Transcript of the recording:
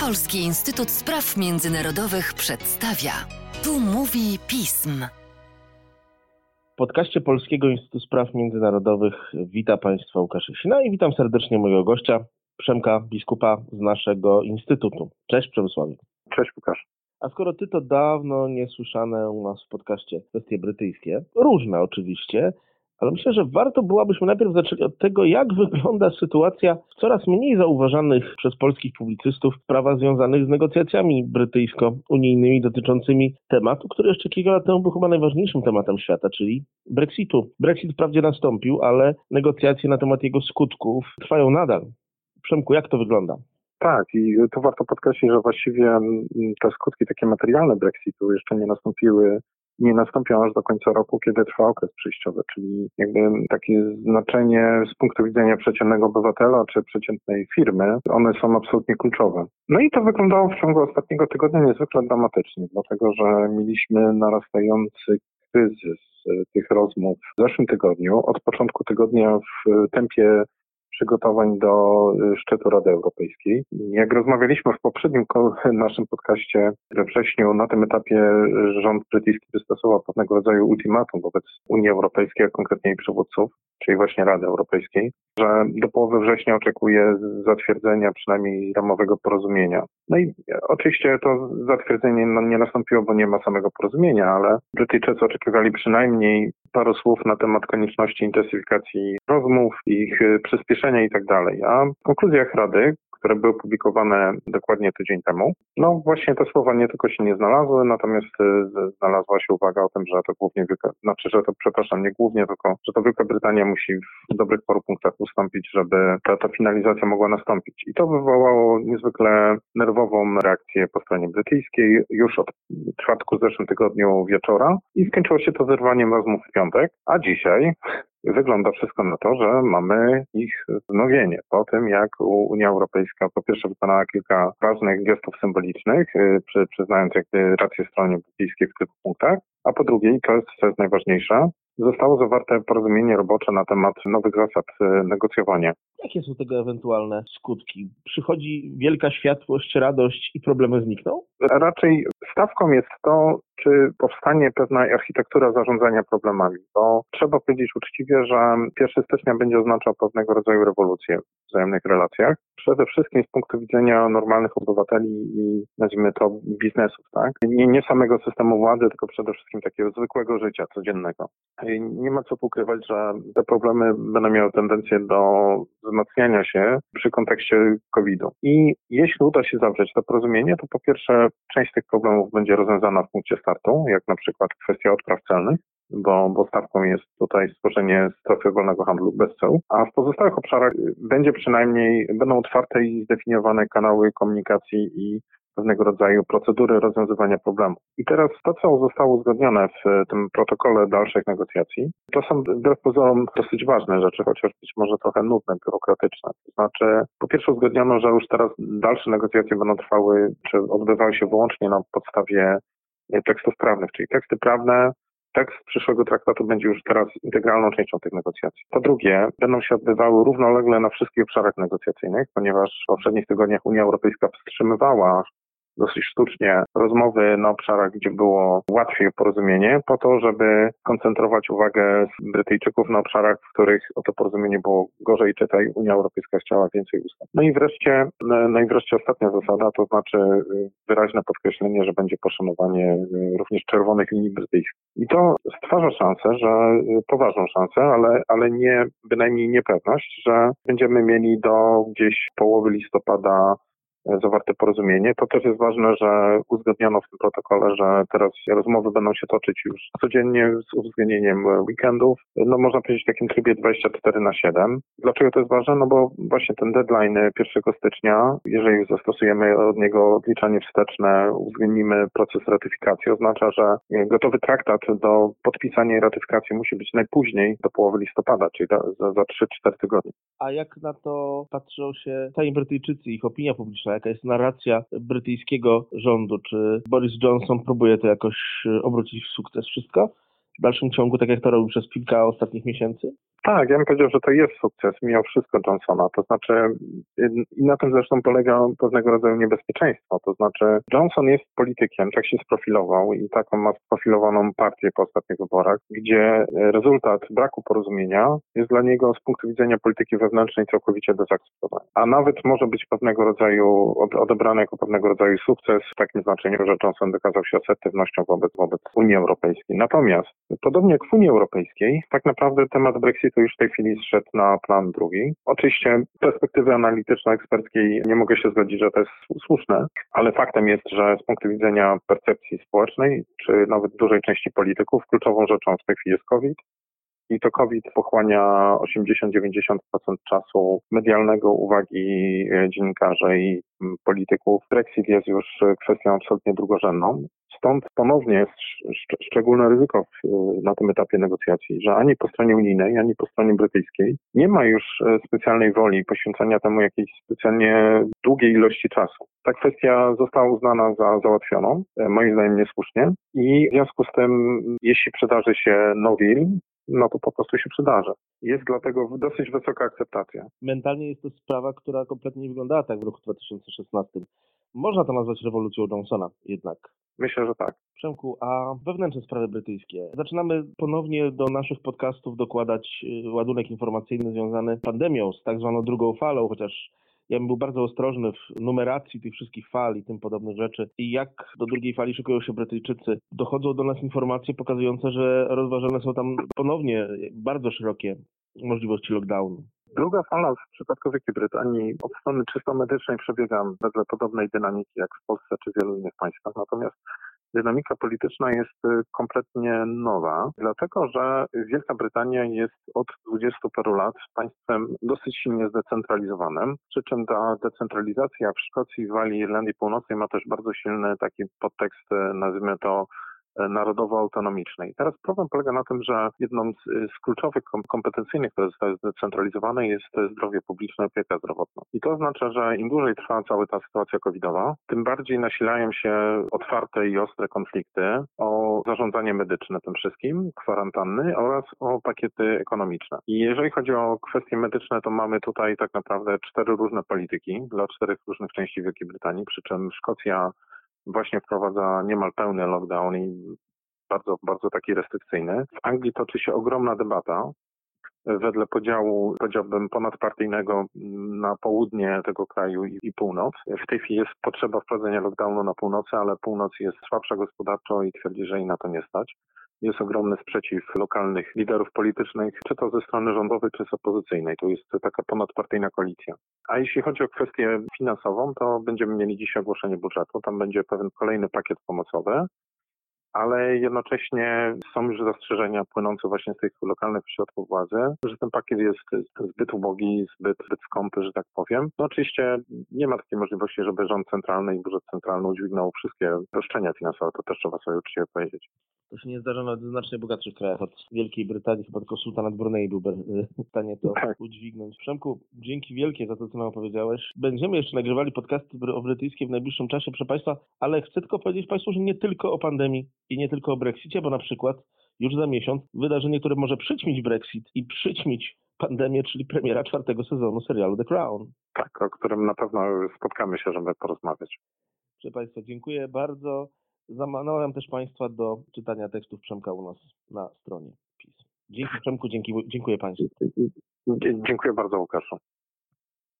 Polski Instytut Spraw Międzynarodowych przedstawia. Tu mówi pism. W podcaście Polskiego Instytutu Spraw Międzynarodowych wita Państwa Łukasz Sina i witam serdecznie mojego gościa, Przemka Biskupa z naszego Instytutu. Cześć Przemysławie. Cześć Łukasz. A skoro ty to dawno niesłyszane u nas w podcaście kwestie brytyjskie, różne oczywiście, ale myślę, że warto byłabyśmy najpierw zaczęli od tego, jak wygląda sytuacja coraz mniej zauważanych przez polskich publicystów sprawach związanych z negocjacjami brytyjsko-unijnymi dotyczącymi tematu, który jeszcze kilka lat temu był chyba najważniejszym tematem świata, czyli Brexitu. Brexit wprawdzie nastąpił, ale negocjacje na temat jego skutków trwają nadal. Przemku, jak to wygląda? Tak, i tu warto podkreślić, że właściwie mm, te skutki takie materialne Brexitu jeszcze nie nastąpiły nie nastąpią aż do końca roku, kiedy trwa okres przejściowy, czyli jakby takie znaczenie z punktu widzenia przeciętnego obywatela czy przeciętnej firmy, one są absolutnie kluczowe. No i to wyglądało w ciągu ostatniego tygodnia niezwykle dramatycznie, dlatego że mieliśmy narastający kryzys e, tych rozmów w zeszłym tygodniu. Od początku tygodnia w tempie przygotowań do y, szczytu Rady Europejskiej. Jak rozmawialiśmy w poprzednim naszym podcaście we wrześniu, na tym etapie rząd brytyjski wystosował pewnego rodzaju ultimatum wobec Unii Europejskiej, a konkretnie jej przywódców, czyli właśnie Rady Europejskiej, że do połowy września oczekuje zatwierdzenia przynajmniej ramowego porozumienia. No i oczywiście to zatwierdzenie nie nastąpiło, bo nie ma samego porozumienia, ale Brytyjczycy oczekiwali przynajmniej paru słów na temat konieczności intensyfikacji rozmów, ich przyspieszenia i tak. A w konkluzjach Rady, które były publikowane dokładnie tydzień temu. No właśnie te słowa nie tylko się nie znalazły, natomiast y, znalazła się uwaga o tym, że to głównie Wielka, znaczy, że to, przepraszam, nie głównie, tylko, że to Wielka Brytania musi w dobrych paru punktach ustąpić, żeby ta, ta finalizacja mogła nastąpić. I to wywołało niezwykle nerwową reakcję po stronie brytyjskiej już od czwartku w zeszłym tygodniu wieczora i skończyło się to zerwaniem rozmów w piątek, a dzisiaj wygląda wszystko na to, że mamy ich wznowienie po tym, jak Unia Europejska po pierwsze wykonała kilka ważnych gestów symbolicznych, y, przy, przyznając jakby rację stronie brytyjskiej w tych punktach, a po drugie, i to jest, to jest najważniejsze, zostało zawarte porozumienie robocze na temat nowych zasad y, negocjowania. Jakie są tego ewentualne skutki? Przychodzi wielka światłość, radość i problemy znikną? Raczej stawką jest to, czy powstanie pewna architektura zarządzania problemami. Bo trzeba powiedzieć uczciwie, że 1 stycznia będzie oznaczał pewnego rodzaju rewolucję w wzajemnych relacjach. Przede wszystkim z punktu widzenia normalnych obywateli i nazwijmy to biznesów, tak? Nie, nie samego systemu władzy, tylko przede wszystkim takiego zwykłego życia codziennego. Nie ma co ukrywać, że te problemy będą miały tendencję do wzmacniania się przy kontekście COVID-u. I jeśli uda się zawrzeć to porozumienie, to po pierwsze część tych problemów będzie rozwiązana w punkcie jak na przykład kwestia odpraw celnych, bo, bo stawką jest tutaj stworzenie strefy wolnego handlu bez ceł, a w pozostałych obszarach będzie przynajmniej, będą otwarte i zdefiniowane kanały komunikacji i pewnego rodzaju procedury rozwiązywania problemu. I teraz to, co zostało uzgodnione w tym protokole dalszych negocjacji, to są wbrew pozorom dosyć ważne rzeczy, chociaż być może trochę nudne, biurokratyczne. To znaczy, po pierwsze uzgodniono, że już teraz dalsze negocjacje będą trwały, czy odbywały się wyłącznie na podstawie tekstów prawnych, czyli teksty prawne tekst przyszłego traktatu będzie już teraz integralną częścią tych negocjacji. Po drugie, będą się odbywały równolegle na wszystkich obszarach negocjacyjnych, ponieważ w poprzednich tygodniach Unia Europejska wstrzymywała dosyć sztucznie rozmowy na obszarach, gdzie było łatwiej porozumienie, po to, żeby koncentrować uwagę Brytyjczyków na obszarach, w których o to porozumienie było gorzej, czytaj Unia Europejska chciała więcej ustaw. No i wreszcie, no i wreszcie ostatnia zasada, to znaczy y, wyraźne podkreślenie, że będzie poszanowanie y, również czerwonych linii brytyjskich. I to stwarza szansę, że y, poważną szansę, ale, ale nie, bynajmniej niepewność, że będziemy mieli do gdzieś połowy listopada zawarte porozumienie. To też jest ważne, że uzgodniono w tym protokole, że teraz rozmowy będą się toczyć już codziennie z uwzględnieniem weekendów. No można powiedzieć w takim trybie 24 na 7. Dlaczego to jest ważne? No bo właśnie ten deadline 1 stycznia, jeżeli zastosujemy od niego odliczanie wsteczne, uwzględnimy proces ratyfikacji, oznacza, że gotowy traktat do podpisania i ratyfikacji musi być najpóźniej do połowy listopada, czyli za, za 3-4 tygodnie. A jak na to patrzą się sami Brytyjczycy, ich opinia publiczna? Jaka jest narracja brytyjskiego rządu. Czy Boris Johnson próbuje to jakoś e, obrócić w sukces wszystko? W dalszym ciągu, tak jak to robił przez kilka ostatnich miesięcy? Tak, ja bym powiedział, że to jest sukces mimo wszystko Johnsona. To znaczy, i na tym zresztą polega pewnego rodzaju niebezpieczeństwo. To znaczy, Johnson jest politykiem, tak się sprofilował i taką ma sprofilowaną partię po ostatnich wyborach, gdzie rezultat braku porozumienia jest dla niego z punktu widzenia polityki wewnętrznej całkowicie do zaakceptowania. A nawet może być pewnego rodzaju, odebrany jako pewnego rodzaju sukces w takim znaczeniu, że Johnson wykazał się asertywnością wobec, wobec Unii Europejskiej. Natomiast, podobnie jak w Unii Europejskiej, tak naprawdę temat Brexitu już w tej chwili zszedł na plan drugi. Oczywiście z perspektywy analityczno-eksperckiej nie mogę się zgodzić, że to jest słuszne, ale faktem jest, że z punktu widzenia percepcji społecznej, czy nawet dużej części polityków, kluczową rzeczą w tej chwili jest COVID. I to COVID pochłania 80-90% czasu medialnego, uwagi e, dziennikarzy i polityków. Brexit jest już kwestią absolutnie drugorzędną. Stąd ponownie jest szcz szczególne ryzyko na tym etapie negocjacji, że ani po stronie unijnej, ani po stronie brytyjskiej nie ma już e, specjalnej woli poświęcenia temu jakiejś specjalnie długiej ilości czasu. Ta kwestia została uznana za załatwioną, e, moim zdaniem niesłusznie i w związku z tym, jeśli przydarzy się no deal, no to po prostu się przydarzy. Jest dlatego dosyć wysoka akceptacja. Mentalnie jest to sprawa, która kompletnie nie wyglądała tak w roku 2016. Można to nazwać rewolucją Johnsona jednak. Myślę, że tak. Przemku, a wewnętrzne sprawy brytyjskie. Zaczynamy ponownie do naszych podcastów dokładać y, ładunek informacyjny związany z pandemią, z tak zwaną drugą falą, chociaż ja bym był bardzo ostrożny w numeracji tych wszystkich fal i tym podobnych rzeczy. I jak do drugiej fali szykują się Brytyjczycy. Dochodzą do nas informacje pokazujące, że rozważane są tam ponownie bardzo szerokie możliwości lockdownu. Druga fala w przypadku Wielkiej Brytanii od strony czysto medycznej przebiega wedle podobnej dynamiki jak w Polsce czy wielu innych państwach. Natomiast dynamika polityczna jest y, kompletnie nowa, dlatego że Wielka Brytania jest od 20 paru lat państwem dosyć silnie zdecentralizowanym, przy czym ta decentralizacja w Szkocji, Walii, Irlandii Północnej ma też bardzo silny taki podtekst, y, nazwijmy to narodowo-autonomicznej. Teraz problem polega na tym, że jedną z, z kluczowych kompetencyjnych, które zostały zdecentralizowane jest zdrowie publiczne, opieka zdrowotna. I to oznacza, że im dłużej trwa cała ta sytuacja covidowa, tym bardziej nasilają się otwarte i ostre konflikty o zarządzanie medyczne tym wszystkim, kwarantanny oraz o pakiety ekonomiczne. I jeżeli chodzi o kwestie medyczne, to mamy tutaj tak naprawdę cztery różne polityki dla czterech różnych części Wielkiej Brytanii, przy czym Szkocja właśnie wprowadza niemal pełny lockdown i bardzo, bardzo taki restrykcyjny. W Anglii toczy się ogromna debata wedle podziału, powiedziałbym, ponadpartyjnego na południe tego kraju i, i, północ. W tej chwili jest potrzeba wprowadzenia lockdownu na północy, ale północ jest słabsza gospodarczo i twierdzi, że jej na to nie stać. Jest ogromny sprzeciw lokalnych liderów politycznych, czy to ze strony rządowej, czy z opozycyjnej. To jest taka ponadpartyjna koalicja. A jeśli chodzi o kwestię finansową, to będziemy mieli dzisiaj ogłoszenie budżetu. Tam będzie pewien kolejny pakiet pomocowy ale jednocześnie są już zastrzeżenia płynące właśnie z tych lokalnych środków władzy, że ten pakiet jest zbyt ubogi, zbyt, zbyt skąpy, że tak powiem. No oczywiście nie ma takiej możliwości, żeby rząd centralny i budżet centralny udźwignął wszystkie roszczenia finansowe, to też trzeba sobie uczciwie powiedzieć. To się nie zdarza nawet w znacznie bogatszych krajach. Od Wielkiej Brytanii chyba tylko sultanat Brunei był w stanie to tak. udźwignąć. Przemku, dzięki wielkie za to, co nam opowiedziałeś. Będziemy jeszcze nagrywali podcasty o brytyjskie w najbliższym czasie, proszę Państwa, ale chcę tylko powiedzieć Państwu, że nie tylko o pandemii i nie tylko o Brexicie, bo na przykład już za miesiąc wydarzenie, które może przyćmić Brexit i przyćmić pandemię, czyli premiera czwartego sezonu serialu The Crown. Tak, o którym na pewno spotkamy się, żeby porozmawiać. Proszę Państwa, dziękuję bardzo. Zamanąłem też Państwa do czytania tekstów Przemka u nas na stronie PiS. Dzięki Przemku, dzięki, dziękuję Państwu. Dziękuję bardzo Łukaszu.